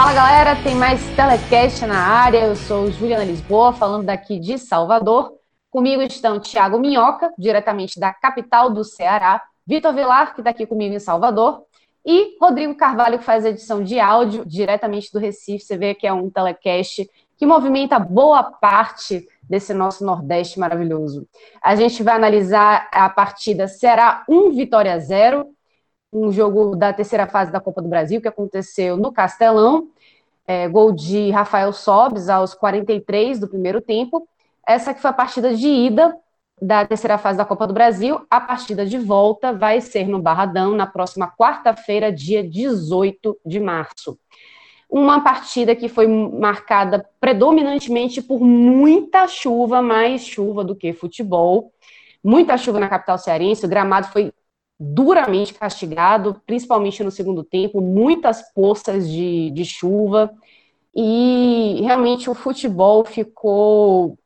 Fala galera, tem mais telecast na área. Eu sou Juliana Lisboa, falando daqui de Salvador. Comigo estão Tiago Minhoca, diretamente da capital do Ceará, Vitor Vilar, que está aqui comigo em Salvador, e Rodrigo Carvalho, que faz edição de áudio diretamente do Recife. Você vê que é um telecast que movimenta boa parte desse nosso Nordeste maravilhoso. A gente vai analisar a partida Ceará 1, Vitória 0, um jogo da terceira fase da Copa do Brasil, que aconteceu no Castelão. É, gol de Rafael Sobes aos 43 do primeiro tempo. Essa que foi a partida de ida da terceira fase da Copa do Brasil. A partida de volta vai ser no Barradão na próxima quarta-feira, dia 18 de março. Uma partida que foi marcada predominantemente por muita chuva, mais chuva do que futebol. Muita chuva na capital cearense, o gramado foi duramente castigado, principalmente no segundo tempo, muitas poças de, de chuva, e realmente o futebol ficou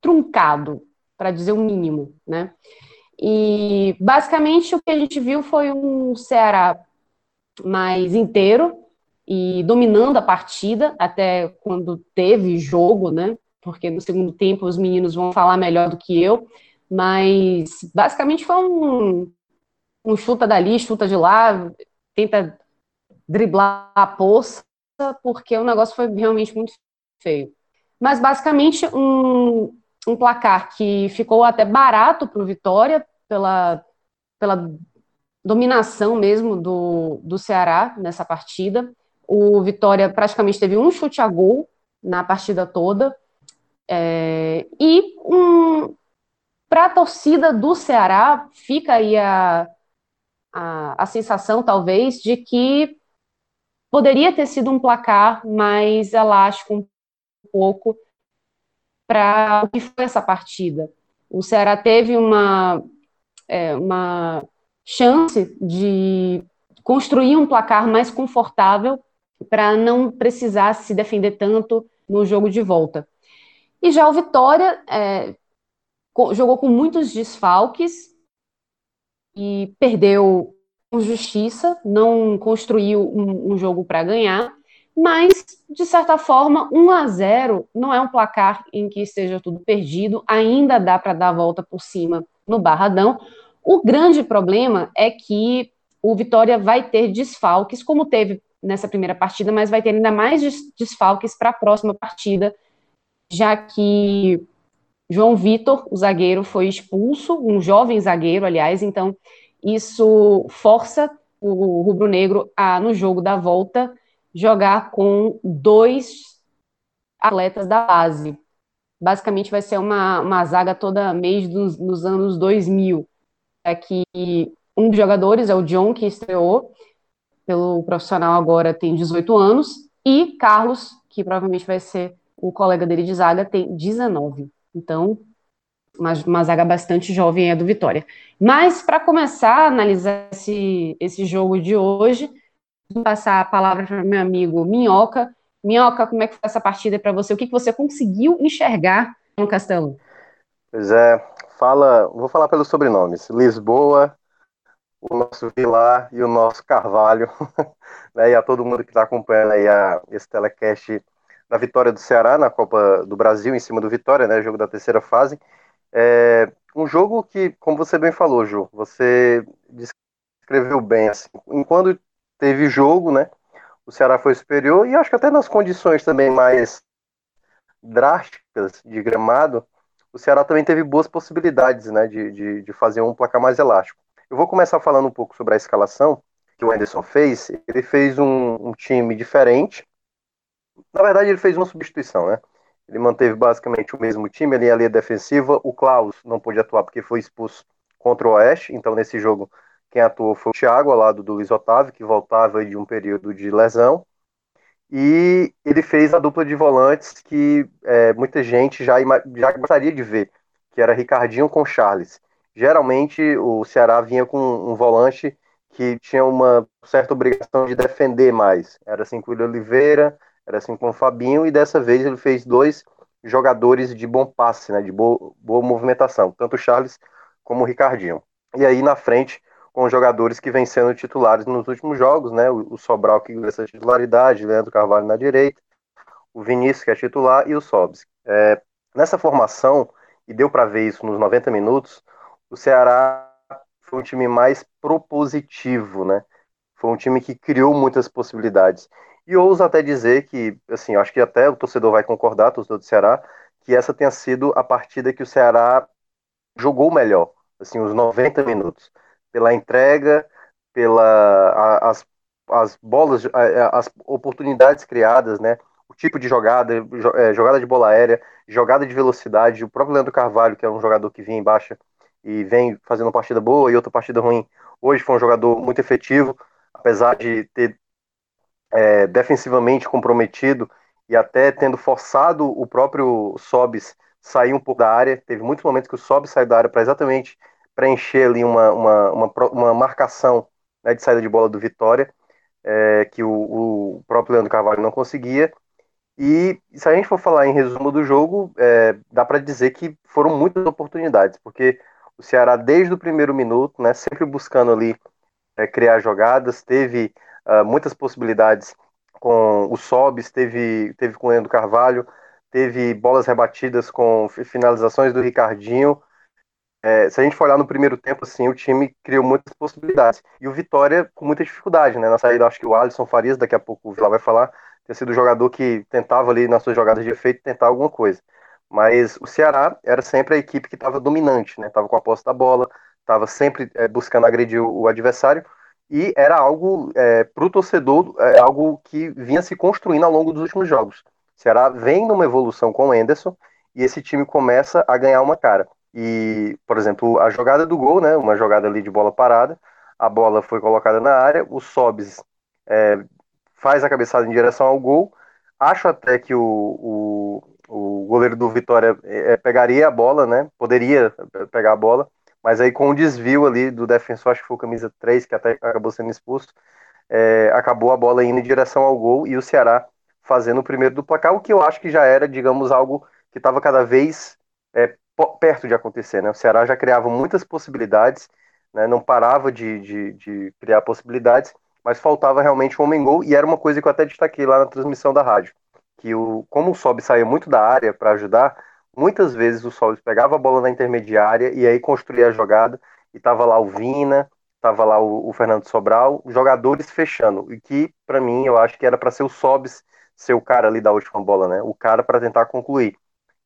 truncado, para dizer o mínimo, né? E basicamente o que a gente viu foi um Ceará mais inteiro e dominando a partida até quando teve jogo, né? Porque no segundo tempo os meninos vão falar melhor do que eu, mas basicamente foi um um chuta dali, chuta de lá, tenta driblar a poça, porque o negócio foi realmente muito feio. Mas basicamente um, um placar que ficou até barato para o Vitória, pela, pela dominação mesmo do, do Ceará nessa partida. O Vitória praticamente teve um chute a gol na partida toda. É, e um, para a torcida do Ceará, fica aí a, a, a sensação, talvez, de que poderia ter sido um placar mais elástico um pouco para o que foi essa partida. O Ceará teve uma, é, uma chance de construir um placar mais confortável para não precisar se defender tanto no jogo de volta. E já o Vitória é, jogou com muitos desfalques, e perdeu com justiça, não construiu um, um jogo para ganhar, mas, de certa forma, 1 a 0 não é um placar em que esteja tudo perdido, ainda dá para dar a volta por cima no Barradão. O grande problema é que o Vitória vai ter desfalques, como teve nessa primeira partida, mas vai ter ainda mais desfalques para a próxima partida, já que João Vitor, o zagueiro, foi expulso, um jovem zagueiro, aliás, então isso força o rubro-negro a, no jogo da volta, jogar com dois atletas da base. Basicamente vai ser uma, uma zaga toda mês dos, nos anos 2000. É que um dos jogadores é o John, que estreou pelo profissional agora, tem 18 anos, e Carlos, que provavelmente vai ser o colega dele de zaga, tem 19. Então, uma, uma zaga bastante jovem é do Vitória. Mas, para começar a analisar esse, esse jogo de hoje, vou passar a palavra para meu amigo Minhoca. Minhoca, como é que foi essa partida para você? O que, que você conseguiu enxergar no Castelo? Pois é, fala, vou falar pelos sobrenomes. Lisboa, o nosso Vilar e o nosso Carvalho, né, e a todo mundo que está acompanhando aí a, esse telecast da vitória do Ceará na Copa do Brasil em cima do Vitória, né, jogo da terceira fase. É um jogo que, como você bem falou, Ju, você descreveu bem assim. Enquanto teve jogo, né, o Ceará foi superior e acho que até nas condições também mais drásticas de gramado, o Ceará também teve boas possibilidades, né, de, de, de fazer um placar mais elástico. Eu vou começar falando um pouco sobre a escalação que o Anderson fez. Ele fez um, um time diferente. Na verdade, ele fez uma substituição, né? Ele manteve basicamente o mesmo time, ali a linha defensiva. O Klaus não pôde atuar porque foi expulso contra o Oeste, então nesse jogo quem atuou foi o Thiago, ao lado do Luiz Otávio, que voltava de um período de lesão. E ele fez a dupla de volantes que é, muita gente já, já gostaria de ver, que era Ricardinho com Charles. Geralmente o Ceará vinha com um volante que tinha uma certa obrigação de defender mais. Era assim com o Oliveira, era assim com o Fabinho, e dessa vez ele fez dois jogadores de bom passe, né, de boa, boa movimentação, tanto o Charles como o Ricardinho. E aí na frente com jogadores que vêm sendo titulares nos últimos jogos, né? O, Sobral que ganha essa titularidade, Leandro Carvalho na direita, o Vinícius que é titular e o Sobs. É, nessa formação, e deu para ver isso nos 90 minutos, o Ceará foi um time mais propositivo, né? Foi um time que criou muitas possibilidades. E ouso até dizer que, assim, acho que até o torcedor vai concordar, torcedor do Ceará, que essa tenha sido a partida que o Ceará jogou melhor, assim, os 90 minutos pela entrega, pela a, as, as bolas, a, as oportunidades criadas, né? O tipo de jogada, é, jogada de bola aérea, jogada de velocidade. O próprio Leandro Carvalho, que é um jogador que vinha em baixa e vem fazendo uma partida boa e outra partida ruim, hoje foi um jogador muito efetivo, apesar de ter é, defensivamente comprometido e até tendo forçado o próprio Sobis sair um pouco da área. Teve muitos momentos que o Sobis saiu da área para exatamente preencher ali uma, uma, uma, uma marcação né, de saída de bola do Vitória, é, que o, o, próprio Leandro Carvalho não conseguia. E se a gente for falar em resumo do jogo, é, dá para dizer que foram muitas oportunidades, porque o Ceará, desde o primeiro minuto, né, sempre buscando ali é, criar jogadas, teve uh, muitas possibilidades com o Sobis, teve, teve com o Leandro Carvalho, teve bolas rebatidas com finalizações do Ricardinho, é, se a gente for olhar no primeiro tempo, assim, o time criou muitas possibilidades. E o Vitória com muita dificuldade, né? Na saída, acho que o Alisson Farias, daqui a pouco o Vila vai falar, ter sido o jogador que tentava ali nas suas jogadas de efeito tentar alguma coisa. Mas o Ceará era sempre a equipe que estava dominante, né? Tava com a posse da bola, estava sempre é, buscando agredir o, o, adversário e era algo é, para o torcedor, é, algo que vinha se construindo ao longo dos últimos jogos. O Ceará vem numa evolução com o Enderson e esse time começa a ganhar uma cara. E, por exemplo, a jogada do gol, né, uma jogada ali de bola parada, a bola foi colocada na área, o Sobs é, faz a cabeçada em direção ao gol. Acho até que o, o, o goleiro do Vitória é, pegaria a bola, né? Poderia pegar a bola, mas aí com o desvio ali do defensor, acho que foi o camisa 3, que até acabou sendo expulso, é, acabou a bola indo em direção ao gol e o Ceará fazendo o primeiro do placar, o que eu acho que já era, digamos, algo que estava cada vez é, perto de acontecer. Né? O Ceará já criava muitas possibilidades, né? não parava de, de, de, criar possibilidades, mas faltava realmente um homem gol, e era uma coisa que eu até destaquei lá na transmissão da rádio, que o, como o Sobe saía muito da área para ajudar, muitas vezes o Sobe pegava a bola na intermediária e aí construía a jogada, e tava lá o Vina, tava lá o, o Fernando Sobral, jogadores fechando, e que para mim eu acho que era para ser o Sobis ser o cara ali da última bola, né? O cara para tentar concluir.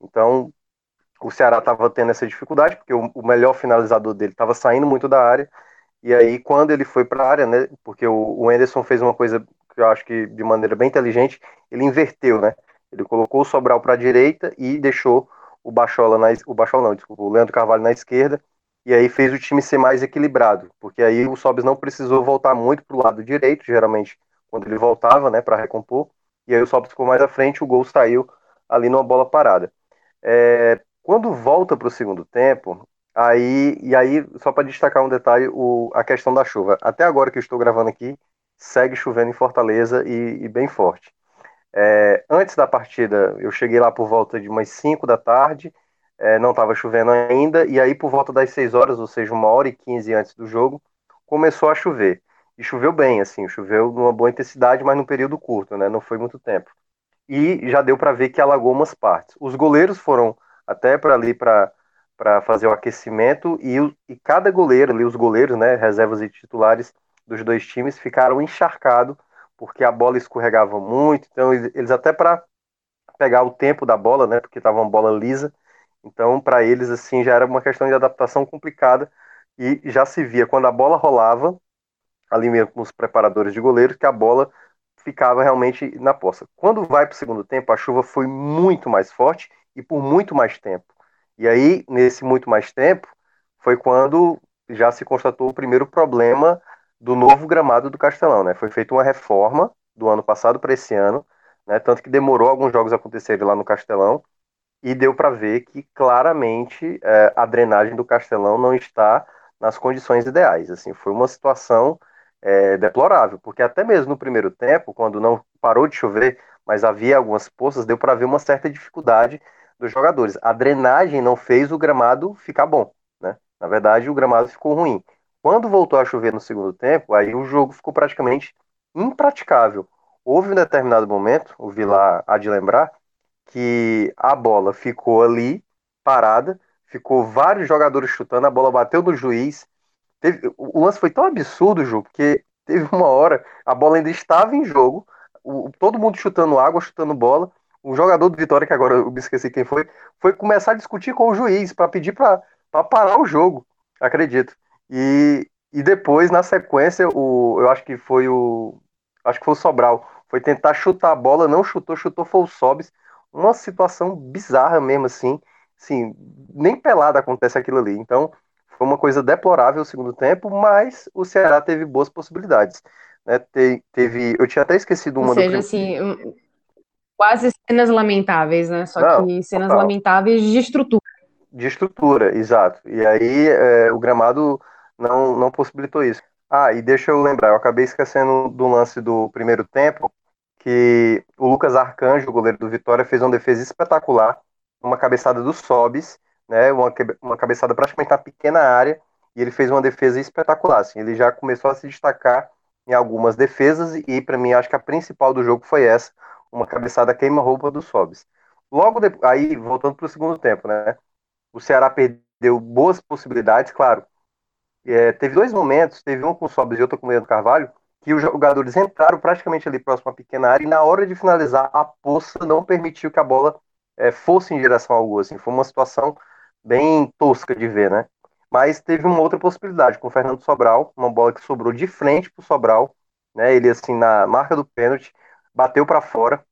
Então, o Ceará estava tendo essa dificuldade, porque o, o melhor finalizador dele estava saindo muito da área, e aí quando ele foi para a área, né, porque o, o Anderson fez uma coisa que eu acho que de maneira bem inteligente, ele inverteu, né, ele colocou o Sobral para a direita e deixou o Bachola, na, o Bachola não, desculpa, o Leandro Carvalho na esquerda, e aí fez o time ser mais equilibrado, porque aí o Sobis não precisou voltar muito para o lado direito, geralmente quando ele voltava, né, para recompor, e aí o Sobis ficou mais à frente, o gol saiu ali numa bola parada. É, quando volta para o segundo tempo, aí e aí só para destacar um detalhe, o, a questão da chuva. Até agora que eu estou gravando aqui, segue chovendo em Fortaleza e, e bem forte. É, antes da partida, eu cheguei lá por volta de umas 5 da tarde, é, não estava chovendo ainda, e aí por volta das 6 horas, ou seja, uma hora e 15 antes do jogo, começou a chover. E choveu bem, assim, choveu numa boa intensidade, mas num período curto, né? Não foi muito tempo. E já deu para ver que alagou umas partes. Os goleiros foram até para ali para fazer o aquecimento e, e cada goleiro ali, os goleiros, né, reservas e titulares dos dois times ficaram encharcados porque a bola escorregava muito, então eles até para pegar o tempo da bola, né, porque estava uma bola lisa, então para eles assim já era uma questão de adaptação complicada e já se via quando a bola rolava, ali mesmo com os preparadores de goleiros, que a bola ficava realmente na poça. Quando vai para o segundo tempo, a chuva foi muito mais forte e por muito mais tempo. E aí, nesse muito mais tempo, foi quando já se constatou o primeiro problema do novo gramado do Castelão, né? Foi feita uma reforma do ano passado para esse ano, né? Tanto que demorou alguns jogos acontecerem lá no Castelão e deu para ver que claramente é, a drenagem do Castelão não está nas condições ideais. Assim, foi uma situação é, deplorável, porque até mesmo no primeiro tempo, quando não parou de chover, mas havia algumas poças, deu para ver uma certa dificuldade dos jogadores. A drenagem não fez o gramado ficar bom, né? Na verdade, o gramado ficou ruim. Quando voltou a chover no segundo tempo, aí o jogo ficou praticamente impraticável. Houve um determinado momento, o Vilar há de lembrar, que a bola ficou ali parada, ficou vários jogadores chutando, a bola bateu no juiz, Teve, o lance foi tão absurdo, Ju, porque teve uma hora, a bola ainda estava em jogo, o, todo mundo chutando água, chutando bola. O jogador do Vitória, que agora eu me esqueci quem foi, foi começar a discutir com o juiz para pedir para parar o jogo, acredito. E, e depois, na sequência, o, eu acho que foi o. Acho que foi o Sobral. Foi tentar chutar a bola, não chutou, chutou foi o Sobis. Uma situação bizarra mesmo, assim. Assim, nem pelada acontece aquilo ali. Então, foi uma coisa deplorável o segundo tempo, mas o Ceará teve boas possibilidades. Né? Te, teve, eu tinha até esquecido uma Ou seja, do... assim, quase cenas lamentáveis, né? Só Não, que cenas total. lamentáveis de estrutura. De estrutura, exato. E aí é, o gramado não, não possibilitou isso. Ah, e deixa eu lembrar, eu acabei esquecendo do lance do primeiro tempo, que o Lucas Arcanjo, o goleiro do Vitória, fez uma defesa espetacular, uma cabeçada do Sobis, né, uma, uma cabeçada praticamente na pequena área, e ele fez uma defesa espetacular. Assim, ele já começou a se destacar em algumas defesas, e para mim acho que a principal do jogo foi essa, uma cabeçada queima-roupa do Sobis. Logo depois, aí, voltando para o segundo tempo, né, o Ceará perdeu boas possibilidades, claro. É, teve dois momentos, teve um com o Sobis e outro com o Leandro Carvalho, que os jogadores entraram praticamente ali próximo à pequena área, e na hora de finalizar, a poça não permitiu que a bola é, fosse em direção ao gol. Assim, foi uma situação bem tosca de ver, né? Mas teve uma outra possibilidade com o Fernando Sobral, uma bola que sobrou de frente para o Sobral, né? Ele assim na marca do pênalti bateu para fora.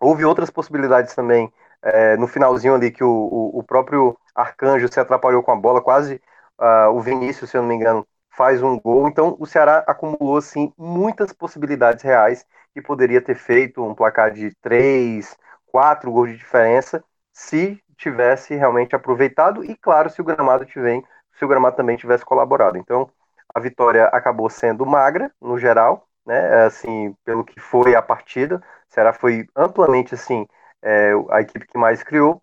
Houve outras possibilidades também é, no finalzinho ali que o, o, o, próprio Arcanjo se atrapalhou com a bola, quase uh, o Vinícius, se eu não me engano, faz um gol. Então o Ceará acumulou assim muitas possibilidades reais que poderia ter feito um placar de três, quatro gols de diferença se tivesse realmente aproveitado e, claro, se o gramado tiver, se o gramado também tivesse colaborado. Então, a vitória acabou sendo magra, no geral, né? Assim, pelo que foi a partida, será foi amplamente assim é, a equipe que mais criou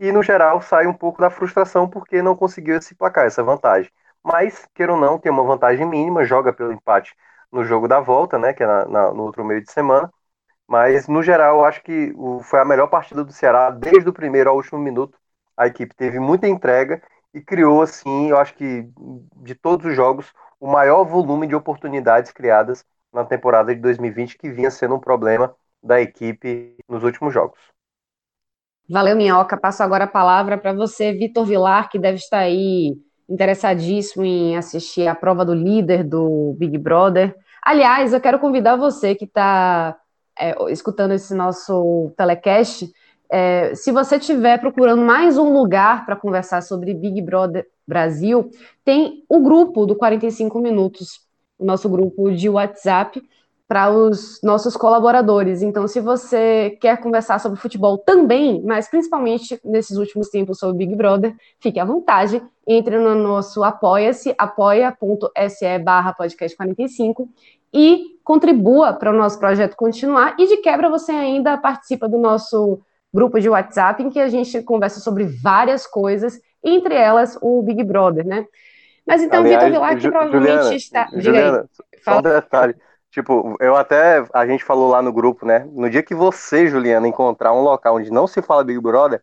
e no geral sai um pouco da frustração porque não conseguiu esse placar, essa vantagem. Mas, queira ou não, tem uma vantagem mínima, joga pelo empate no jogo da volta, né, que é na, na, no outro meio de semana, mas, no geral, acho que foi a melhor partida do Ceará, desde o primeiro ao último minuto. A equipe teve muita entrega e criou, assim, eu acho que de todos os jogos, o maior volume de oportunidades criadas na temporada de 2020, que vinha sendo um problema da equipe nos últimos jogos. Valeu, Minhoca. Passo agora a palavra para você, Vitor Vilar, que deve estar aí interessadíssimo em assistir a prova do líder do Big Brother. Aliás, eu quero convidar você que está é, escutando esse nosso telecast, é, se você estiver procurando mais um lugar para conversar sobre Big Brother Brasil, tem o grupo do 45 Minutos, o nosso grupo de WhatsApp para os nossos colaboradores. Então, se você quer conversar sobre futebol também, mas principalmente nesses últimos tempos sobre Big Brother, fique à vontade, entre no nosso apoia-se, apoia.se barra podcast 45 e contribua para o nosso projeto continuar. E de quebra, você ainda participa do nosso grupo de WhatsApp, em que a gente conversa sobre várias coisas, entre elas o Big Brother, né? Mas então, Vitor Vilar, que provavelmente Juliana, está. Juliana, aí, só um detalhe. Tipo, eu até. A gente falou lá no grupo, né? No dia que você, Juliana, encontrar um local onde não se fala Big Brother,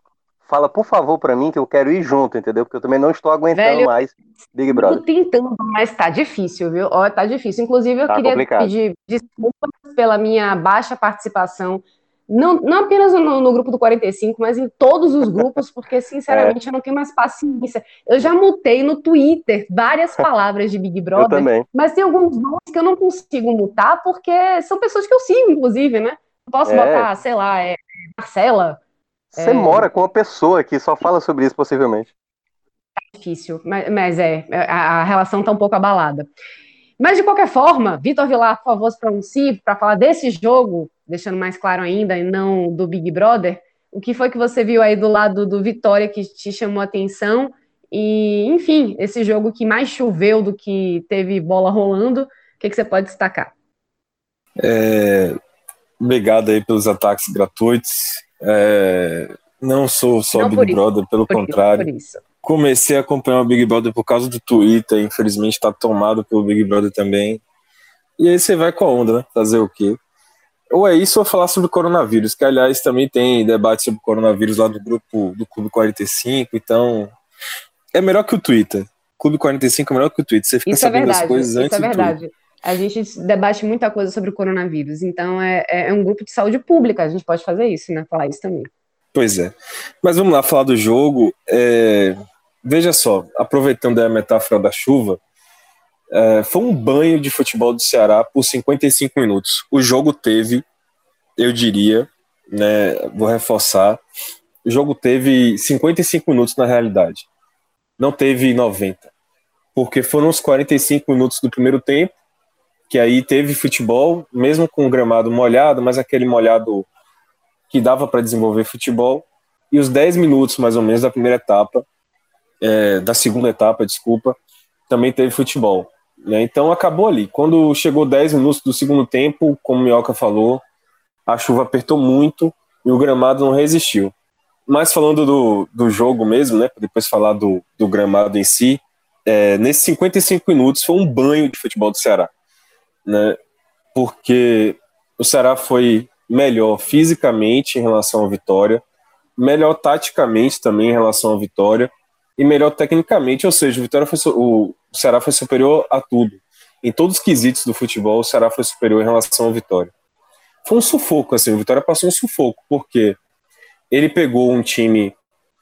fala, por favor, para mim que eu quero ir junto, entendeu? Porque eu também não estou aguentando Velho, mais Big Brother. Tô tentando, mas tá difícil, viu? Ó, tá difícil. Inclusive, eu tá queria complicado. pedir desculpas pela minha baixa participação não, não apenas no, no, grupo do 45, mas em todos os grupos, porque, sinceramente, é. eu não tenho mais paciência. Eu já mutei no Twitter várias palavras de Big Brother, mas tem alguns nomes que eu não consigo mutar, porque são pessoas que eu sigo, inclusive, né? Posso é. botar, sei lá, é, Marcela. Você é... mora com uma pessoa que só fala sobre isso, possivelmente. É difícil, mas, mas é, a, a relação está um pouco abalada. Mas, de qualquer forma, Vitor Vilar, por favor, se pronuncie para falar desse jogo, deixando mais claro ainda, e não do Big Brother. O que foi que você viu aí do lado do Vitória que te chamou a atenção? E, enfim, esse jogo que mais choveu do que teve bola rolando, o que, que você pode destacar? É, obrigado aí pelos ataques gratuitos. É, não sou só não Big Brother, pelo contrário. Isso, comecei a acompanhar o Big Brother por causa do Twitter, infelizmente está tomado pelo Big Brother também. E aí você vai com a onda, né? Fazer o quê? Ou é isso ou falar sobre coronavírus, que aliás também tem debate sobre coronavírus lá do grupo do Clube 45, então é melhor que o Twitter. Clube 45 é melhor que o Twitter. Você fica isso é sabendo é verdade, as coisas isso antes é verdade. A gente debate muita coisa sobre o coronavírus, então é, é um grupo de saúde pública, a gente pode fazer isso, né? Falar isso também. Pois é. Mas vamos lá falar do jogo. É... Veja só, aproveitando a metáfora da chuva, é, foi um banho de futebol do Ceará por 55 minutos. O jogo teve, eu diria, né, vou reforçar, o jogo teve 55 minutos na realidade. Não teve 90. Porque foram os 45 minutos do primeiro tempo, que aí teve futebol, mesmo com o gramado molhado, mas aquele molhado que dava para desenvolver futebol. E os 10 minutos, mais ou menos, da primeira etapa, é, da segunda etapa, desculpa, também teve futebol. Né? Então acabou ali. Quando chegou 10 minutos do segundo tempo, como o Mioca falou, a chuva apertou muito e o gramado não resistiu. Mas falando do, do jogo mesmo, né, depois falar do, do gramado em si, é, nesses 55 minutos foi um banho de futebol do Ceará. Né, porque o Ceará foi melhor fisicamente em relação à vitória, melhor taticamente também em relação à vitória, e melhor tecnicamente, ou seja, o, Vitória foi, o Ceará foi superior a tudo. Em todos os quesitos do futebol, o Ceará foi superior em relação ao Vitória. Foi um sufoco, assim, o Vitória passou um sufoco, porque ele pegou um time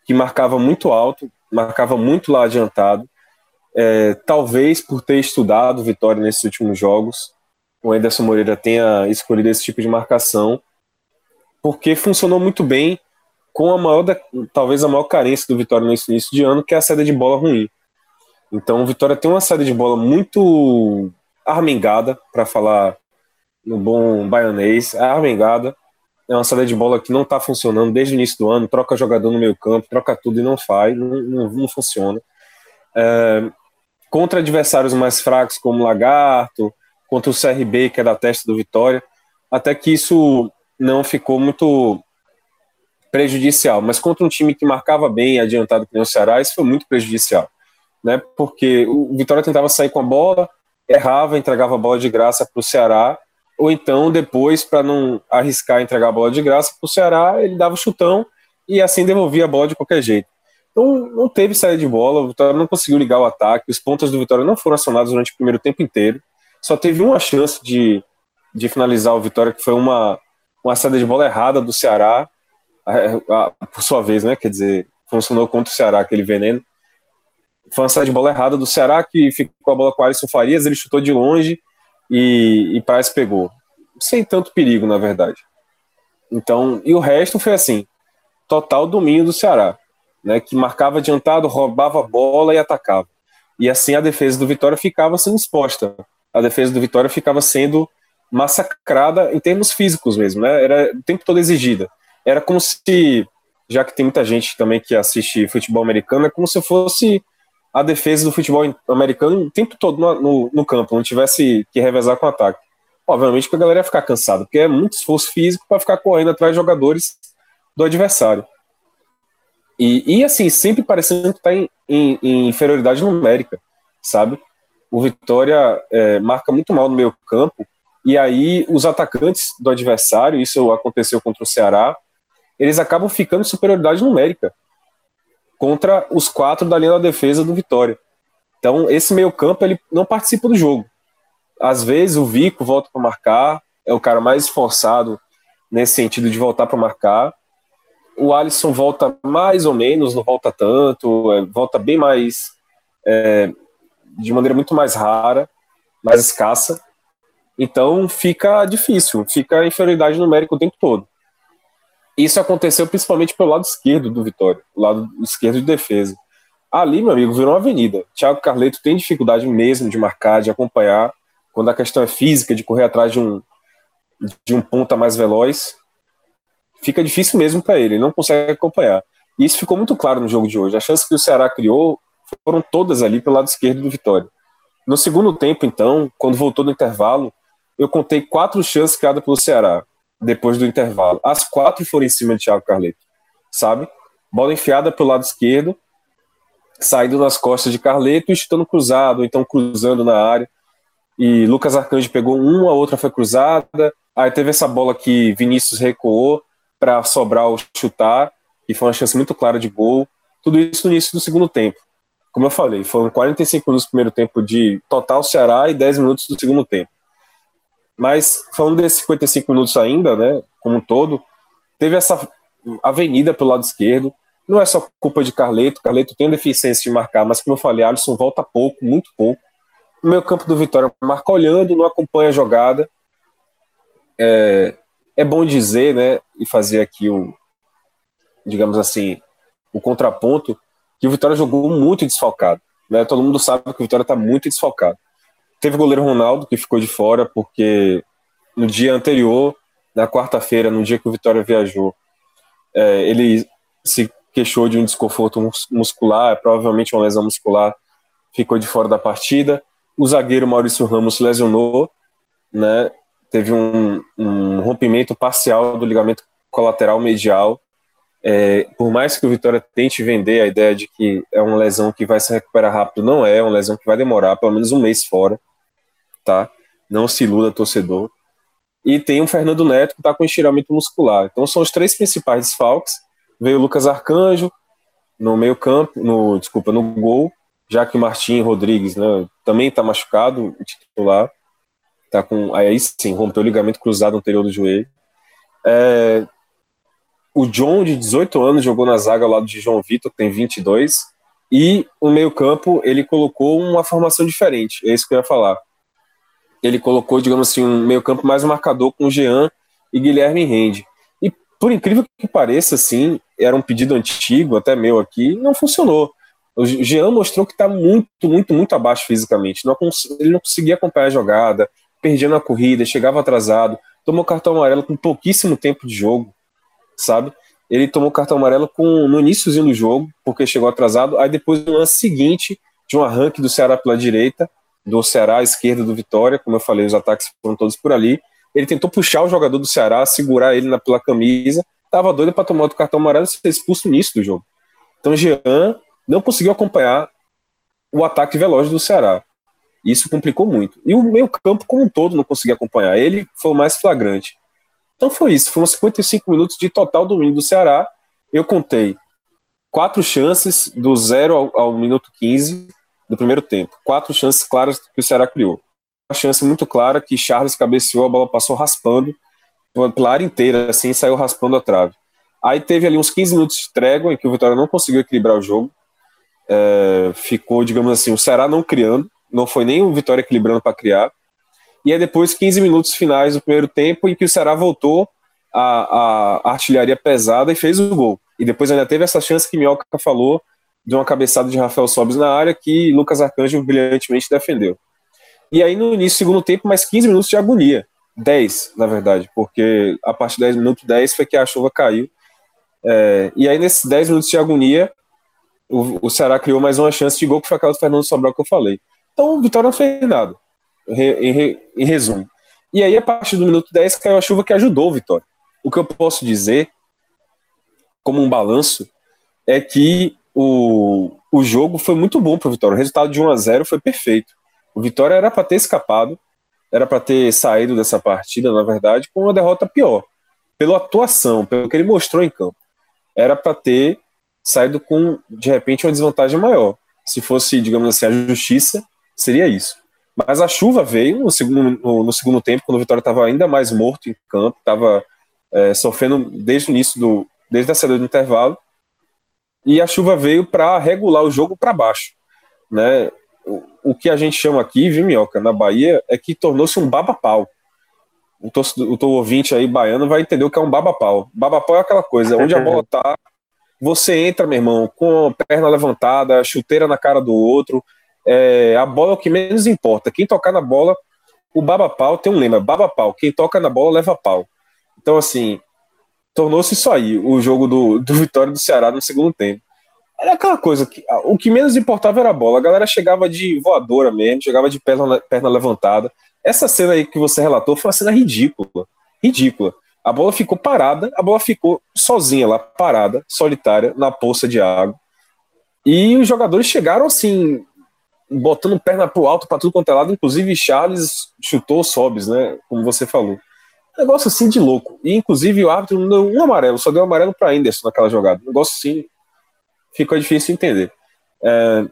que marcava muito alto, marcava muito lá adiantado, é, talvez por ter estudado Vitória nesses últimos jogos, o Anderson Moreira tenha escolhido esse tipo de marcação, porque funcionou muito bem com a maior, talvez a maior carência do Vitória nesse início de ano, que é a saída de bola ruim. Então o Vitória tem uma saída de bola muito armengada, para falar no bom baianês, é armengada. É uma saída de bola que não está funcionando desde o início do ano, troca jogador no meio campo, troca tudo e não faz, não, não, não funciona. É, contra adversários mais fracos como Lagarto, contra o CRB, que é da testa do Vitória, até que isso não ficou muito prejudicial, mas contra um time que marcava bem, adiantado que nem o Ceará, isso foi muito prejudicial, né? Porque o Vitória tentava sair com a bola, errava, entregava a bola de graça para o Ceará, ou então depois, para não arriscar entregar a bola de graça para o Ceará, ele dava o chutão e assim devolvia a bola de qualquer jeito. Então não teve saída de bola, o Vitória não conseguiu ligar o ataque, os pontos do Vitória não foram acionados durante o primeiro tempo inteiro, só teve uma chance de, de finalizar o Vitória, que foi uma, uma saída de bola errada do Ceará, por sua vez, né? Quer dizer, funcionou contra o Ceará, aquele veneno. Foi uma saída de bola errada do Ceará, que ficou a bola com o Alisson Farias, ele chutou de longe e, e Praz pegou. Sem tanto perigo, na verdade. Então, e o resto foi assim, total domínio do Ceará, né? Que marcava adiantado, roubava a bola e atacava. E assim a defesa do Vitória ficava sendo exposta. A defesa do Vitória ficava sendo massacrada em termos físicos mesmo, né? Era o tempo todo exigida era como se, já que tem muita gente também que assiste futebol americano, é como se fosse a defesa do futebol americano o tempo todo no, no, no campo, não tivesse que revezar com o ataque. Obviamente que a galera ia ficar cansada, porque é muito esforço físico para ficar correndo atrás de jogadores do adversário. E, e assim, sempre parecendo que está em, em, em, inferioridade numérica, sabe? O Vitória é, marca muito mal no meio campo, e aí os atacantes do adversário, isso aconteceu contra o Ceará, eles acabam ficando em superioridade numérica contra os quatro da linha da defesa do Vitória. Então, esse meio-campo ele não participa do jogo. Às vezes o Vico volta para marcar, é o cara mais esforçado nesse sentido de voltar para marcar. O Alisson volta mais ou menos, não volta tanto, é, volta bem mais. É, de maneira muito mais rara, mais escassa. Então fica difícil, fica a inferioridade numérica o tempo todo. Isso aconteceu principalmente pelo lado esquerdo do Vitória, lado esquerdo de defesa. Ali, meu amigo, virou uma avenida. Thiago Carleto tem dificuldade mesmo de marcar, de acompanhar, quando a questão é física, de correr atrás de um, de um ponta mais veloz. Fica difícil mesmo para ele, não consegue acompanhar. E isso ficou muito claro no jogo de hoje. A chance que o Ceará criou foram todas ali pelo lado esquerdo do Vitória. No segundo tempo, então, quando voltou no intervalo, eu contei quatro chances criadas pelo Ceará depois do intervalo. As quatro foram em cima de Thiago Carleto, sabe? Bola enfiada pelo lado esquerdo, saindo nas costas de Carleto e chutando cruzado, então cruzando na área. E Lucas Arcanjo pegou uma, a outra foi cruzada. Aí teve essa bola que Vinícius recuou para Sobral chutar, e foi uma chance muito clara de gol. Tudo isso no início do segundo tempo. Como eu falei, foram 45 minutos do primeiro tempo de total Ceará e 10 minutos do segundo tempo. Mas falando desses 55 minutos ainda, né, como um todo, teve essa avenida pelo lado esquerdo. Não é só culpa de Carleto, Carleto tem deficiência de marcar, mas como eu falei, Alisson volta pouco, muito pouco. No meu campo do Vitória marca olhando, não acompanha a jogada. É, é bom dizer, né, e fazer aqui o, digamos assim, o contraponto, que o Vitória jogou muito desfalcado. Né? Todo mundo sabe que o Vitória está muito desfalcado. Teve o goleiro Ronaldo, que ficou de fora, porque no dia anterior, na quarta-feira, no dia que o Vitória viajou, é, ele se queixou de um desconforto muscular, provavelmente uma lesão muscular, ficou de fora da partida. O zagueiro Maurício Ramos lesionou, né? teve um, um rompimento parcial do ligamento colateral medial, é, por mais que o Vitória tente vender a ideia de que é uma lesão que vai se recuperar rápido, não é, é uma lesão que vai demorar pelo menos um mês fora, tá? Não se iluda, torcedor. E tem o Fernando Neto que está com estiramento muscular. Então são os três principais desfalques. Veio o Lucas Arcanjo no meio campo, no desculpa, no gol, já que o Martim Rodrigues, né, também está machucado, titular, tá com aí sim rompeu o ligamento cruzado anterior do joelho. É, o John, de 18 anos, jogou na zaga ao lado de João Vitor, que tem 22, e o meio-campo ele colocou uma formação diferente, é isso que eu ia falar. Ele colocou, digamos assim, um meio-campo mais marcador com Jean e Guilherme Rende. E por incrível que pareça, assim, era um pedido antigo, até meu aqui, não funcionou. O Jean mostrou que está muito, muito, muito abaixo fisicamente. Não, ele não conseguia acompanhar a jogada, perdia na corrida, chegava atrasado, tomou cartão amarelo com pouquíssimo tempo de jogo sabe? Ele tomou cartão amarelo com, no iníciozinho do jogo, porque chegou atrasado. Aí depois, no ano seguinte, de um arranque do Ceará pela direita, do Ceará à esquerda do Vitória, como eu falei, os ataques foram todos por ali. Ele tentou puxar o jogador do Ceará, segurar ele na, pela camisa, tava doido para tomar outro cartão amarelo e ser expulso no início do jogo. Então, Jean não conseguiu acompanhar o ataque veloz do Ceará. Isso complicou muito. E o meio-campo, como um todo, não conseguia acompanhar. Ele foi o mais flagrante. Então foi isso, foram 55 minutos de total domínio do Ceará. Eu contei quatro chances do zero ao, ao, minuto 15 do primeiro tempo. Quatro chances claras que o Ceará criou. Uma chance muito clara que Charles cabeceou, a bola passou raspando pela área inteira, assim, saiu raspando a trave. Aí teve ali uns 15 minutos de trégua em que o Vitória não conseguiu equilibrar o jogo. É, ficou, digamos assim, o Ceará não criando, não foi nem o Vitória equilibrando para criar. E aí depois 15 minutos finais do primeiro tempo em que o Ceará voltou a, a artilharia pesada e fez o gol. E depois ainda teve essa chance que Minhoca falou de uma cabeçada de Rafael Sobis na área que Lucas Arcanjo brilhantemente defendeu. E aí no início do segundo tempo, mais 15 minutos de agonia. 10, na verdade, porque a partir de 10 minutos, 10 foi que a chuva caiu. É, e aí nesses 10 minutos de agonia, o, o Ceará criou mais uma chance de gol que foi aquela do Fernando Sobral que eu falei. Então Vitória não fez nada em, em resumo. E aí, a partir do minuto 10, caiu a chuva que ajudou o Vitória. O que eu posso dizer, como um balanço, é que o, o jogo foi muito bom para o Vitória. O resultado de 1 a 0 foi perfeito. O Vitória era para ter escapado, era para ter saído dessa partida, na verdade, com uma derrota pior. Pela atuação, pelo que ele mostrou em campo. Era para ter saído com, de repente, uma desvantagem maior. Se fosse, digamos assim, a justiça, seria isso. Mas a chuva veio no segundo, no, no segundo tempo, quando o Vitória estava ainda mais morto em campo, estava é, sofrendo desde o início do, desde a saída do intervalo, e a chuva veio para regular o jogo para baixo, né? O, o, que a gente chama aqui, viu, Minhoca, na Bahia, é que tornou-se um baba-pau. O, o teu ouvinte aí baiano vai entender o que é um baba-pau. Baba-pau é aquela coisa, onde a bola tá, você entra, meu irmão, com a perna levantada, chuteira na cara do outro, é, a bola é o que menos importa. Quem tocar na bola, o baba-pau tem um lema, baba-pau, quem toca na bola leva pau. Então, assim, tornou-se isso aí, o jogo do, do Vitória do Ceará no segundo tempo. Era aquela coisa, que, o que menos importava era a bola. A galera chegava de voadora mesmo, chegava de perna, perna levantada. Essa cena aí que você relatou foi uma cena ridícula. Ridícula. A bola ficou parada, a bola ficou sozinha lá, parada, solitária, na poça de água. E os jogadores chegaram assim, botando perna pro alto para tudo quanto é lado, inclusive Charles chutou o Sobs, né? Como você falou. Negócio assim de louco. E inclusive o árbitro não deu um amarelo, só deu um amarelo para Anderson naquela jogada. Negócio assim, ficou difícil de entender. É,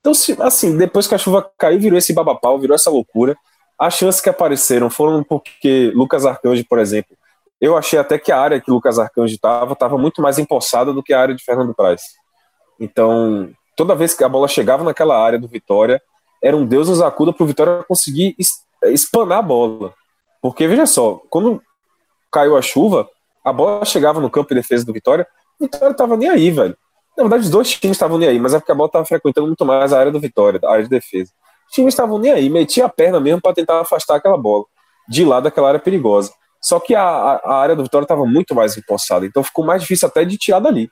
então, assim, depois que a chuva caiu, virou esse babapau, virou essa loucura. As chances que apareceram foram porque Lucas Arcanjo, por exemplo, eu achei até que a área que Lucas Arcanjo estava estava muito mais empossada do que a área de Fernando Praz. Então, toda vez que a bola chegava naquela área do Vitória, era um Deus nos acuda para o Vitória conseguir espanar a bola. Porque, veja só, quando caiu a chuva, a bola chegava no campo de defesa do Vitória, o Vitória estava nem aí, velho. Na verdade, os dois times estavam nem aí, mas é porque a bola estava frequentando muito mais a área do Vitória, a área de defesa. Os times estavam nem aí, metia a perna mesmo para tentar afastar aquela bola de lá daquela área perigosa. Só que a, a área do Vitória estava muito mais empossada, então ficou mais difícil até de tirar dali.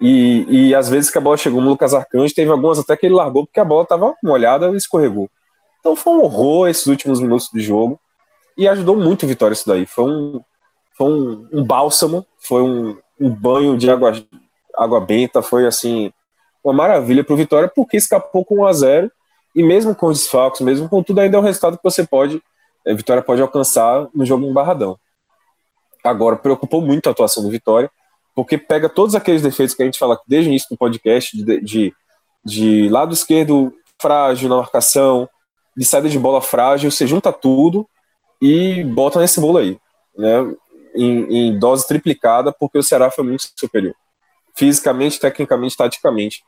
E, e às vezes que a bola chegou no Lucas Arcanjo, teve algumas até que ele largou porque a bola estava molhada e escorregou. Então foi um horror esses últimos minutos de jogo e ajudou muito o Vitória isso daí. Foi um, foi um, um bálsamo, foi um, um, banho de água, água benta, foi assim uma maravilha para o Vitória porque escapou com 1 a 0 e mesmo com os desfalques, mesmo com tudo, ainda é um resultado que você pode, a eh, Vitória pode alcançar no jogo em Barradão. Agora, preocupou muito a atuação do Vitória, porque pega todos aqueles defeitos que a gente fala desde o início do podcast, de, de, de lado esquerdo frágil na marcação, de saída de bola frágil, você junta tudo e bota nesse bolo aí, né? Em, em, dose triplicada, porque o Ceará foi muito superior. Fisicamente, tecnicamente, taticamente.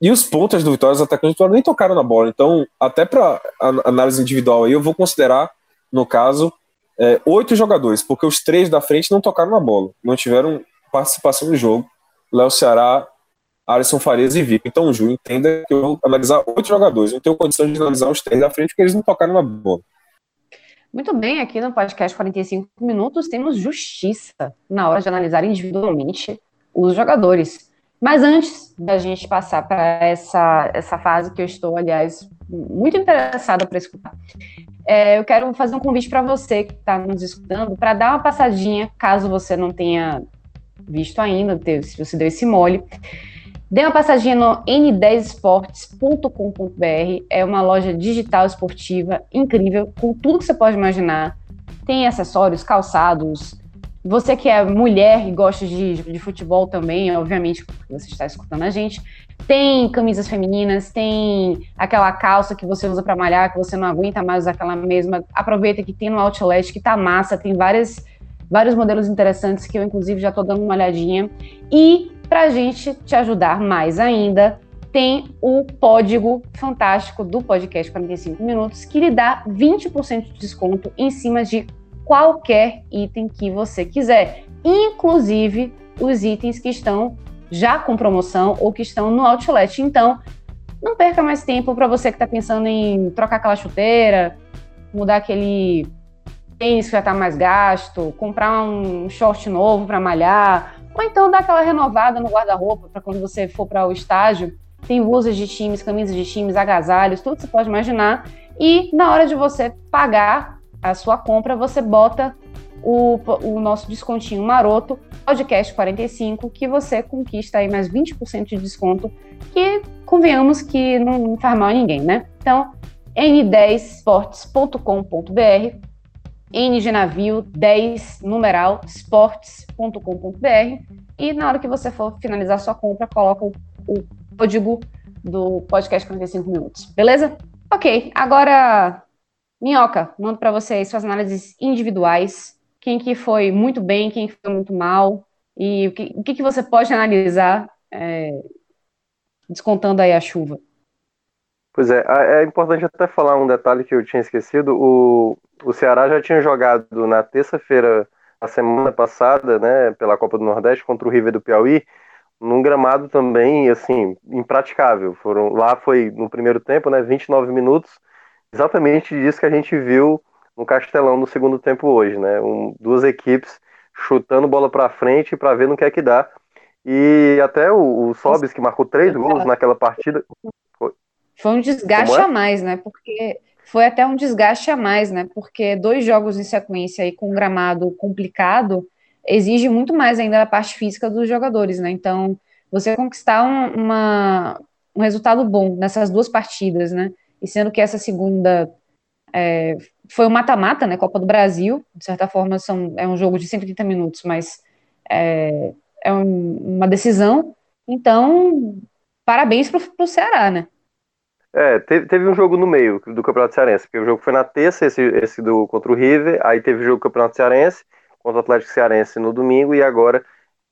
E os pontas do Vitória, os atacantes do Vitória nem tocaram na bola. Então, até para análise individual aí, eu vou considerar, no caso, é, oito jogadores, porque os três da frente não tocaram na bola. Não tiveram participação no jogo, Léo Ceará, Alisson Farias e Vico. Então, Ju, entenda que eu vou analisar oito jogadores. Não tenho condição de analisar os três da frente porque eles não tocaram na bola. Muito bem, aqui no podcast 45 minutos temos justiça na hora de analisar individualmente os jogadores. Mas antes da gente passar para essa, essa fase que eu estou, aliás, muito interessada para escutar, é, eu quero fazer um convite para você que está nos escutando para dar uma passadinha, caso você não tenha visto ainda, se você deu esse mole. Dê uma passadinha no n10esportes.com.br, é uma loja digital esportiva incrível, com tudo que você pode imaginar. Tem acessórios, calçados. Você que é mulher e gosta de, de futebol também, obviamente, você está escutando a gente. Tem camisas femininas, tem aquela calça que você usa para malhar, que você não aguenta mais usar aquela mesma. Aproveita que tem no Outlet, que tá massa, tem várias vários modelos interessantes que eu, inclusive, já estou dando uma olhadinha. E, para a gente te ajudar mais ainda, tem o código fantástico do podcast 45 Minutos, que lhe dá 20% de desconto em cima de qualquer item que você quiser, inclusive os itens que estão já com promoção ou que estão no outlet. Então, não perca mais tempo para você que está pensando em trocar aquela chuteira, mudar aquele tênis que já está mais gasto, comprar um short novo para malhar, ou então dar aquela renovada no guarda-roupa para quando você for para o estágio. Tem blusas de times, camisas de times, agasalhos, tudo que você pode imaginar. E na hora de você pagar a sua compra, você bota o, o nosso descontinho maroto, podcast 45, que você conquista aí mais 20% de desconto, que convenhamos que não faz mal a ninguém, né? Então, n10sports.com.br N de navio, 10, numeral, esportes.com.br. E na hora que você for finalizar sua compra, coloca o, o código do podcast 45 minutos, beleza? Ok, agora, Minhoca, mando para vocês suas análises individuais. quem que foi muito bem, quem foi muito mal, e o que, o que, que você pode analisar, é, descontando aí a chuva? Pois é, é importante até falar um detalhe que eu tinha esquecido. O, o Ceará já tinha jogado na terça-feira, a semana passada, né, pela Copa do Nordeste, contra o River do Piauí, num gramado também, assim, impraticável. Foram, lá foi no primeiro tempo, né, 29 minutos, exatamente disso que a gente viu no Castelão no segundo tempo hoje, né, um, duas equipes chutando bola para frente para ver no que é que dá. E até o, o Sobis, que marcou três gols naquela partida, foi um desgaste é? a mais, né? Porque foi até um desgaste a mais, né? Porque dois jogos em sequência aí com um gramado complicado exige muito mais ainda da parte física dos jogadores, né? Então, você conquistar um, uma, um resultado bom nessas duas partidas, né? E sendo que essa segunda é, foi um mata-mata, né? Copa do Brasil, de certa forma são, é um jogo de 130 minutos, mas é, é um, uma decisão. Então, parabéns para o Ceará, né? É, teve, teve, um jogo no meio do Campeonato Cearense, porque o jogo foi na terça, esse, esse do contra o River, aí teve o jogo do Campeonato Cearense contra o Atlético Cearense no domingo e agora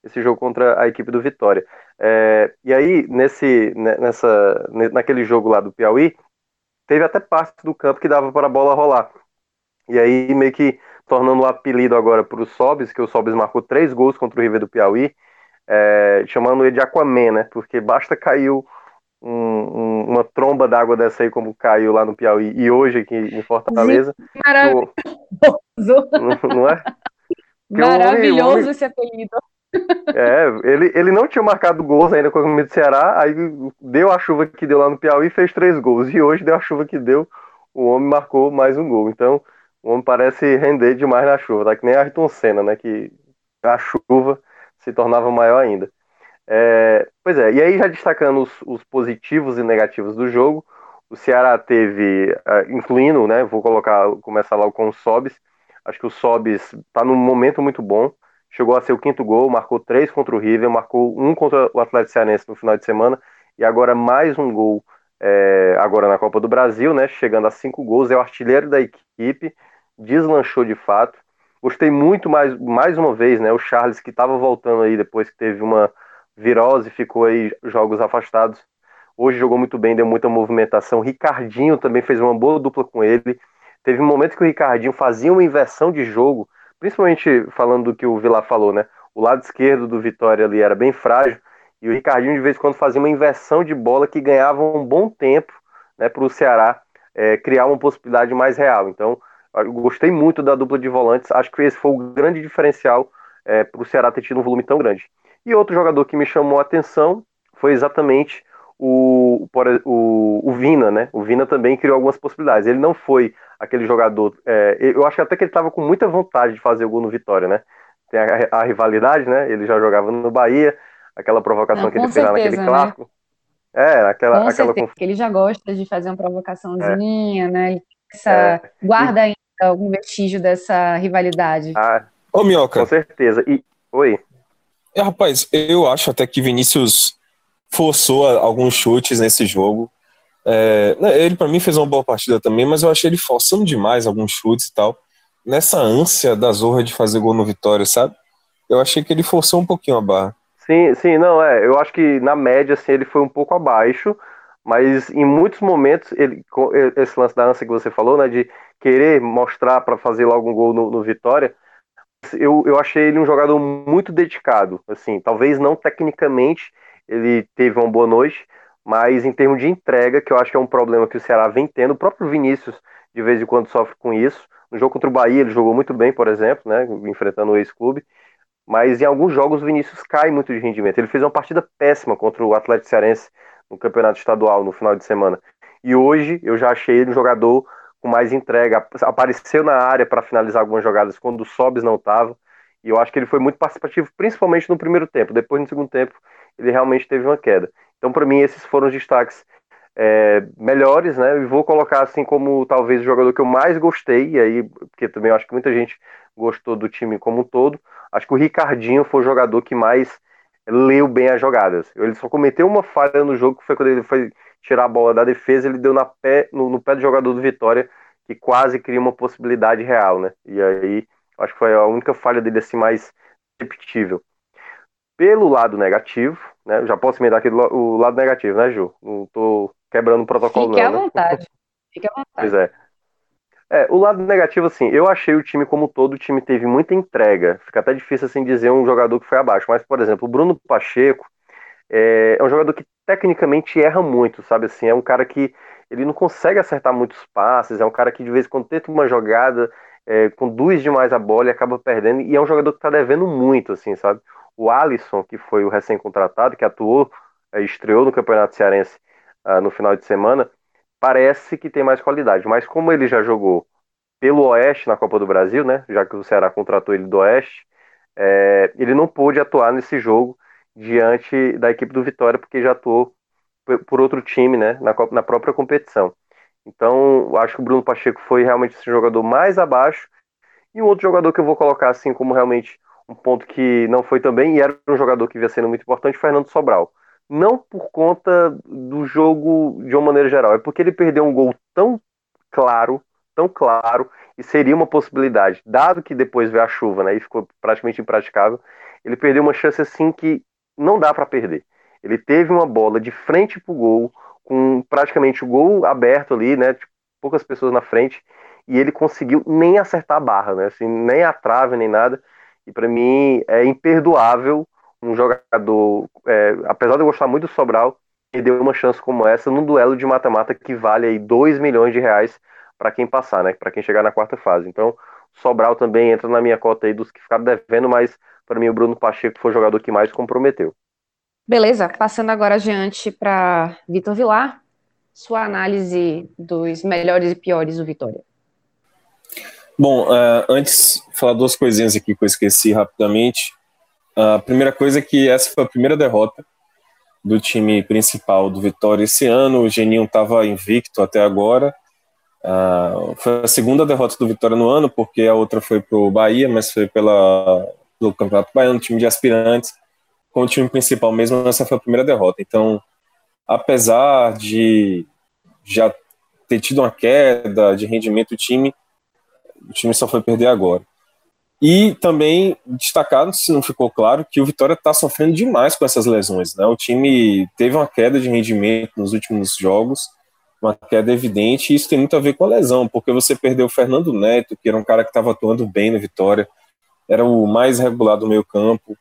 esse jogo contra a equipe do Vitória. É, e aí, nesse, né, nessa, naquele jogo lá do Piauí, teve até parte do campo que dava para a bola rolar. E aí, meio que tornando o apelido agora para o Sobis, que o Sobis marcou três gols contra o River do Piauí, é, chamando ele de Aquaman, né? Porque basta cair um, um, uma tromba d'água dessa aí, como caiu lá no Piauí e hoje aqui em Fortaleza. Maravilhoso! Não, não é? Maravilhoso homem, homem, esse apelido. É, ele, ele não tinha marcado gols ainda com o time do Ceará, aí deu a chuva que deu lá no Piauí e fez três gols. E hoje deu a chuva que deu, o homem marcou mais um gol. Então, o homem parece render demais na chuva, tá que nem Ayrton Senna, né? Que a chuva se tornava maior ainda. É, pois é, e aí já destacando os, os, positivos e negativos do jogo, o Ceará teve, uh, incluindo, né, vou colocar, começar logo com o Sobis, acho que o Sobis está num momento muito bom, chegou a ser o quinto gol, marcou três contra o River, marcou um contra o Atlético Cearense no final de semana, e agora mais um gol é, agora na Copa do Brasil, né, chegando a cinco gols, é o artilheiro da equipe, deslanchou de fato, gostei muito mais, mais uma vez, né, o Charles que estava voltando aí depois que teve uma Virose ficou aí jogos afastados. Hoje jogou muito bem, deu muita movimentação. Ricardinho também fez uma boa dupla com ele. Teve um momento que o Ricardinho fazia uma inversão de jogo, principalmente falando do que o Vila falou, né? O lado esquerdo do Vitória ali era bem frágil e o Ricardinho de vez em quando fazia uma inversão de bola que ganhava um bom tempo né, para o Ceará é, criar uma possibilidade mais real. Então, eu gostei muito da dupla de volantes. Acho que esse foi o grande diferencial é, para o Ceará ter tido um volume tão grande. E outro jogador que me chamou a atenção foi exatamente o, o, o Vina, né? O Vina também criou algumas possibilidades. Ele não foi aquele jogador. É, eu acho até que ele estava com muita vontade de fazer o gol no Vitória, né? Tem a, a rivalidade, né? Ele já jogava no Bahia, aquela provocação não, que ele certeza, fez naquele né? clássico. É, aquela. Com aquela certeza, ele já gosta de fazer uma provocaçãozinha, é. né? Essa, é. Guarda ainda algum vestígio dessa rivalidade. Ah, Ô, Minhoca. Com certeza. E, oi. É, rapaz, eu acho até que Vinícius forçou alguns chutes nesse jogo. É, né, ele, para mim, fez uma boa partida também, mas eu achei ele forçando demais alguns chutes e tal. Nessa ânsia da Zorra de fazer gol no Vitória, sabe? Eu achei que ele forçou um pouquinho a barra. Sim, sim, não, é. Eu acho que na média, assim, ele foi um pouco abaixo, mas em muitos momentos, ele, esse lance da ânsia que você falou, né, de querer mostrar para fazer logo um gol no, no Vitória, eu, eu achei ele um jogador muito dedicado. Assim, talvez não tecnicamente ele teve uma boa noite, mas em termos de entrega, que eu acho que é um problema que o Ceará vem tendo, o próprio Vinícius de vez em quando sofre com isso. No jogo contra o Bahia ele jogou muito bem, por exemplo, né, enfrentando o ex-clube, mas em alguns jogos o Vinícius cai muito de rendimento. Ele fez uma partida péssima contra o Atlético Cearense no Campeonato Estadual no final de semana. E hoje eu já achei ele um jogador com mais entrega, apareceu na área para finalizar algumas jogadas quando o Sobis não estava, e eu acho que ele foi muito participativo, principalmente no primeiro tempo. Depois, no segundo tempo, ele realmente teve uma queda. Então, para mim, esses foram os destaques é, melhores, né? E vou colocar assim como talvez o jogador que eu mais gostei, e aí, porque também acho que muita gente gostou do time como um todo. Acho que o Ricardinho foi o jogador que mais leu bem as jogadas. Ele só cometeu uma falha no jogo, que foi quando ele foi tirar a bola da defesa, ele deu na pé, no, no pé do jogador do Vitória, que quase cria uma possibilidade real, né? E aí Acho que foi a única falha dele assim mais repetível. Pelo lado negativo, né? Já posso emendar aqui o lado negativo, né, Ju? Não tô quebrando o protocolo Fique não. Fique à vontade. Né? Fique à vontade. Pois é. É, o lado negativo, assim, eu achei o time como todo, o time teve muita entrega. Fica até difícil, assim, dizer um jogador que foi abaixo. Mas, por exemplo, o Bruno Pacheco é, é um jogador que tecnicamente erra muito, sabe assim? É um cara que ele não consegue acertar muitos passes, é um cara que de vez em quando tenta uma jogada, é, conduz demais a bola e acaba perdendo. E é um jogador que tá devendo muito, assim, sabe? O Alisson, que foi o recém-contratado, que atuou, é, estreou no Campeonato Cearense uh, no final de semana, parece que tem mais qualidade. Mas como ele já jogou pelo Oeste na Copa do Brasil, né? Já que o Ceará contratou ele do Oeste, é, ele não pôde atuar nesse jogo diante da equipe do Vitória, porque já atuou por outro time, né? Na, na própria competição. Então, acho que o Bruno Pacheco foi realmente esse jogador mais abaixo. E um outro jogador que eu vou colocar assim como realmente um ponto que não foi também, e era um jogador que vinha sendo muito importante, Fernando Sobral não por conta do jogo de uma maneira geral, é porque ele perdeu um gol tão claro, tão claro, e seria uma possibilidade, dado que depois veio a chuva, né, e ficou praticamente impraticável, ele perdeu uma chance assim que não dá para perder. Ele teve uma bola de frente pro gol, com praticamente o gol aberto ali, né, tipo, poucas pessoas na frente, e ele conseguiu nem acertar a barra, né, assim, nem a trave, nem nada, e para mim é imperdoável um jogador, é, apesar de eu gostar muito do Sobral, deu uma chance como essa num duelo de mata-mata que vale aí 2 milhões de reais para quem passar, né? Para quem chegar na quarta fase. Então, Sobral também entra na minha cota aí dos que ficaram devendo, mas para mim o Bruno Pacheco foi o jogador que mais comprometeu. Beleza, passando agora adiante para Vitor Vilar, sua análise dos melhores e piores do Vitória. Bom, uh, antes, falar duas coisinhas aqui que eu esqueci rapidamente. A primeira coisa é que essa foi a primeira derrota do time principal do Vitória esse ano. O Geninho estava invicto até agora. Uh, foi a segunda derrota do Vitória no ano, porque a outra foi para o Bahia, mas foi pela, pelo Campeonato Baiano, time de aspirantes. Com o time principal mesmo, essa foi a primeira derrota. Então, apesar de já ter tido uma queda de rendimento do time, o time só foi perder agora. E também destacado, se não ficou claro, que o Vitória está sofrendo demais com essas lesões. Né? O time teve uma queda de rendimento nos últimos jogos, uma queda evidente, e isso tem muito a ver com a lesão, porque você perdeu o Fernando Neto, que era um cara que estava atuando bem no Vitória, era o mais regular do meio campo,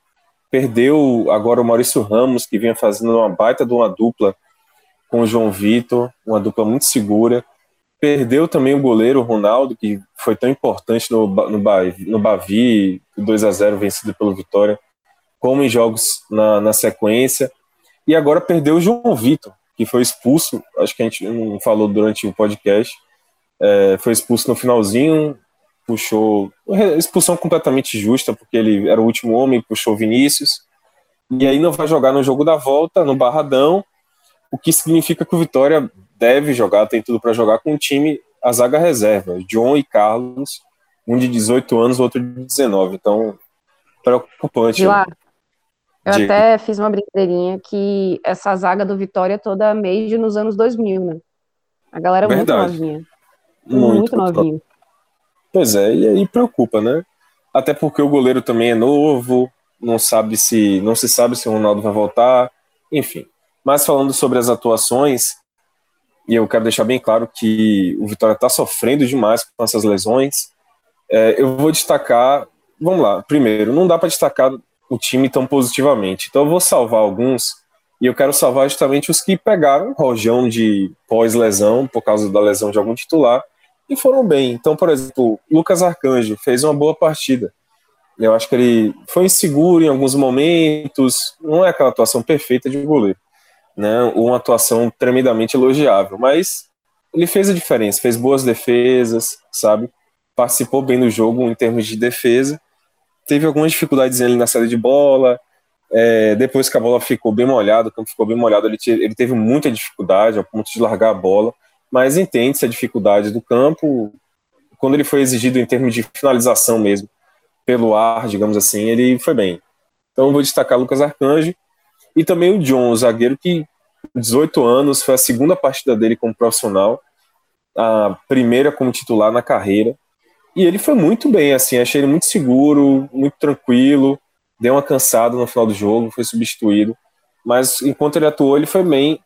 perdeu agora o Maurício Ramos, que vinha fazendo uma baita de uma dupla com o João Vitor, uma dupla muito segura, Perdeu também o goleiro Ronaldo, que foi tão importante no, no, no Bavi, 2 a 0 vencido pelo Vitória, como em jogos na, na sequência. E agora perdeu o João Vitor, que foi expulso, acho que a gente não falou durante o podcast, é, foi expulso no finalzinho, puxou. Expulsão completamente justa, porque ele era o último homem, puxou Vinícius. E aí não vai jogar no jogo da volta, no Barradão, o que significa que o Vitória deve jogar, tem tudo para jogar com o time, a zaga reserva, John e Carlos, um de 18 anos, outro de 19. Então, preocupante. Lá, eu de... até fiz uma brincadeirinha que essa zaga do Vitória é toda made nos anos 2000, né? A galera é muito novinha. Muito, muito novinha. Pois é, e aí preocupa, né? Até porque o goleiro também é novo, não sabe se não se sabe se o Ronaldo vai voltar, enfim. Mas falando sobre as atuações, e eu quero deixar bem claro que o Vitória está sofrendo demais com essas lesões. É, eu vou destacar, vamos lá, primeiro, não dá para destacar o time tão positivamente, então eu vou salvar alguns, e eu quero salvar justamente os que pegaram rojão de pós-lesão, por causa da lesão de algum titular, e foram bem. Então, por exemplo, Lucas Arcanjo fez uma boa partida. Eu acho que ele foi inseguro em alguns momentos, não é aquela atuação perfeita de goleiro né, uma atuação tremendamente elogiável, mas ele fez a diferença, fez boas defesas, sabe? Participou bem do jogo em termos de defesa. Teve algumas dificuldades ali na saída de bola. É, depois que a bola ficou bem molhada, o campo ficou bem molhado, ele, ele teve muita dificuldade ao ponto de largar a bola. Mas entende-se a dificuldade do campo. Quando ele foi exigido em termos de finalização mesmo, pelo ar, digamos assim, ele foi bem. Então vou destacar Lucas Arcanjo e também o John, o zagueiro que 18 anos, foi a segunda partida dele como profissional, a primeira como titular na carreira. E ele foi muito bem, assim, achei ele muito seguro, muito tranquilo, deu uma cansada no final do jogo, foi substituído, mas enquanto ele atuou, ele foi bem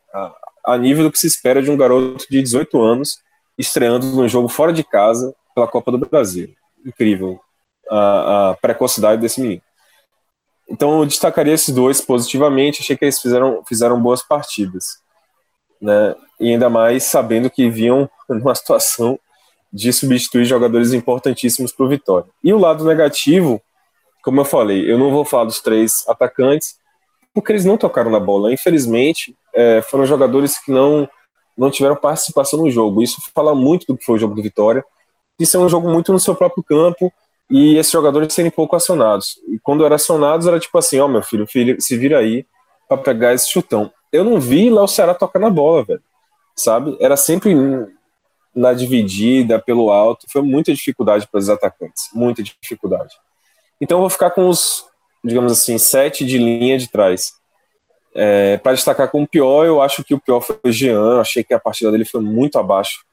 a, nível do que se espera de um garoto de 18 anos estreando num jogo fora de casa pela Copa do Brasil. Incrível a, a precocidade desse menino. Então eu destacaria esses dois positivamente, achei que eles fizeram, fizeram boas partidas. Né? E ainda mais sabendo que vinham numa situação de substituir jogadores importantíssimos para o Vitória. E o lado negativo, como eu falei, eu não vou falar dos três atacantes, porque eles não tocaram na bola. Infelizmente, é, foram jogadores que não, não tiveram participação no jogo. Isso fala muito do que foi o jogo do Vitória. Isso é um jogo muito no seu próprio campo e esses jogadores serem pouco acionados. E quando eram acionados, era tipo assim: ó, oh, meu filho, filho, se vira aí para pegar esse chutão. Eu não vi lá o Ceará tocar na bola, velho. Sabe? Era sempre na dividida, pelo alto, foi muita dificuldade para os atacantes, muita dificuldade. Então eu vou ficar com os, digamos assim, sete de linha de trás. É, para destacar como pior, eu acho que o pior foi o Jean, achei que a partida dele foi muito abaixo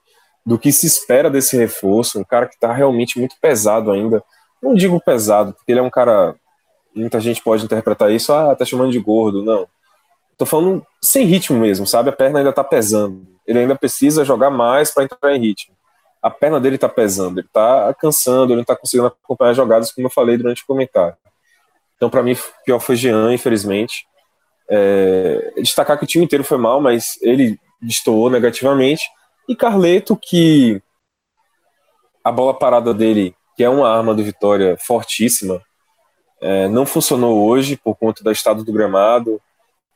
do que se espera desse reforço, um cara que está realmente muito pesado ainda. Não digo pesado, porque ele é um cara, muita gente pode interpretar isso, ah, tá chamando de gordo, não. Tô falando sem ritmo mesmo, sabe? A perna ainda tá pesando ele ainda precisa jogar mais para entrar em ritmo. A perna dele está pesando, ele está cansando, ele não está conseguindo acompanhar as jogadas, como eu falei durante o comentário. Então, para mim, pior foi Jean, infelizmente. É, destacar que o time inteiro foi mal, mas ele destoou negativamente. E Carleto, que a bola parada dele, que é uma arma do Vitória fortíssima, é, não funcionou hoje por conta do estado do gramado,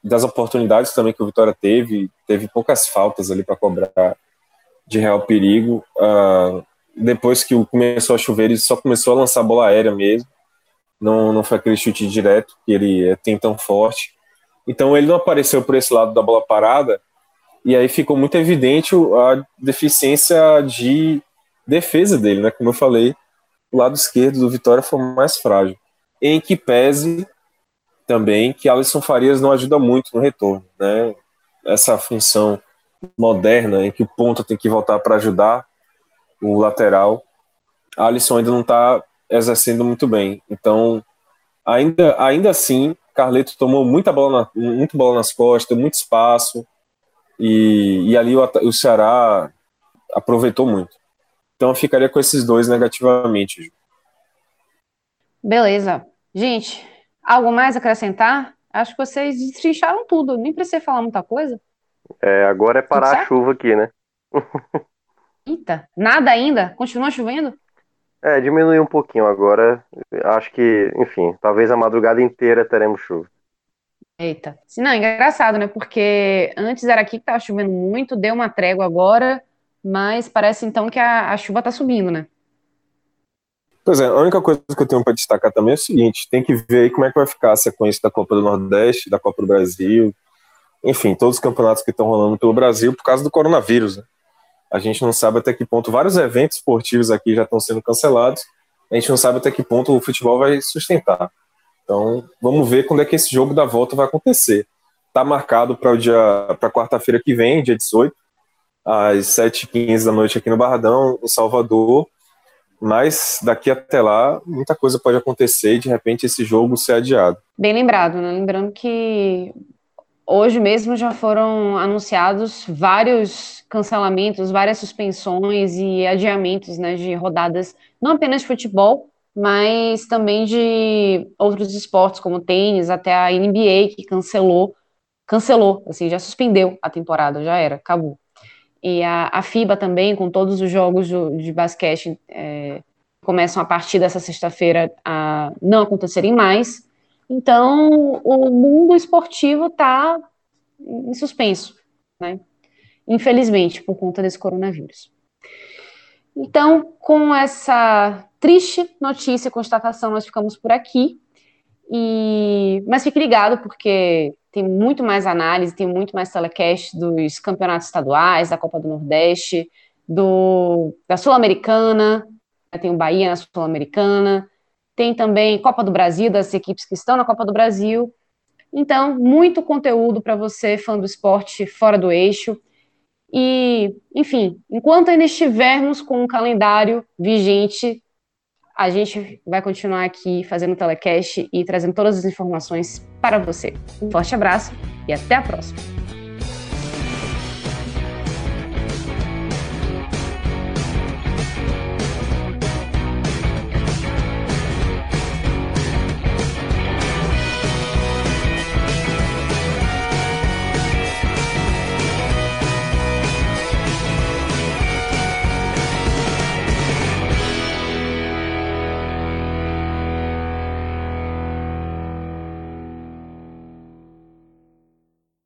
das oportunidades também que o Vitória teve, teve poucas faltas ali para cobrar de real perigo. Uh, depois que começou a chover, ele só começou a lançar bola aérea mesmo. Não, não foi aquele chute direto que ele tem tão forte. Então ele não apareceu por esse lado da bola parada. E aí ficou muito evidente a deficiência de defesa dele, né? Como eu falei, o lado esquerdo do Vitória foi mais frágil. Em que pese também que Alisson Farias não ajuda muito no retorno, né? Essa função moderna em que o ponta tem que voltar para ajudar o lateral, Alisson ainda não está exercendo muito bem. Então, ainda, ainda assim, Carleto tomou muita bola, na, muito bola nas costas, muito espaço, e, e ali o, o Ceará aproveitou muito. Então, eu ficaria com esses dois negativamente. Beleza. Gente, Algo mais acrescentar? Acho que vocês destrincharam tudo, nem precisei falar muita coisa. É, agora é parar a chuva aqui, né? Eita, nada ainda? Continua chovendo? É, diminuiu um pouquinho agora. Acho que, enfim, talvez a madrugada inteira teremos chuva. Eita. Não, engraçado, né? Porque antes era aqui que tava chovendo muito, deu uma trégua agora, mas parece então que a, a chuva tá subindo, né? Pois é, a única coisa que eu tenho para destacar também é o seguinte: tem que ver aí como é que vai ficar a sequência da Copa do Nordeste, da Copa do Brasil, enfim, todos os campeonatos que estão rolando pelo Brasil por causa do coronavírus. Né? A gente não sabe até que ponto vários eventos esportivos aqui já estão sendo cancelados, a gente não sabe até que ponto o futebol vai sustentar. Então, vamos ver quando é que esse jogo da volta vai acontecer. Está marcado para o dia para quarta-feira que vem, dia 18, às 7h15 da noite aqui no Barradão, em Salvador. Mas daqui até lá, muita coisa pode acontecer e de repente esse jogo ser adiado. Bem lembrado, né? Lembrando que hoje mesmo já foram anunciados vários cancelamentos, várias suspensões e adiamentos né, de rodadas, não apenas de futebol, mas também de outros esportes, como tênis, até a NBA, que cancelou, cancelou, assim, já suspendeu a temporada, já era, acabou e a, a FIBA também, com todos os jogos de, de basquete é, começam a partir dessa sexta-feira a não acontecerem mais. Então, o mundo esportivo está em suspenso, né? Infelizmente, por conta desse coronavírus. Então, com essa triste notícia e constatação, nós ficamos por aqui. E... Mas fique ligado, porque tem muito mais análise, tem muito mais telecast dos campeonatos estaduais, da Copa do Nordeste, do, da Sul-Americana, né, tem o Bahia na Sul-Americana, tem também Copa do Brasil, das equipes que estão na Copa do Brasil. Então, muito conteúdo para você, fã do esporte fora do eixo. E, enfim, enquanto ainda estivermos com um calendário vigente a gente vai continuar aqui fazendo telecast e trazendo todas as informações para você. Um forte abraço e até a próxima.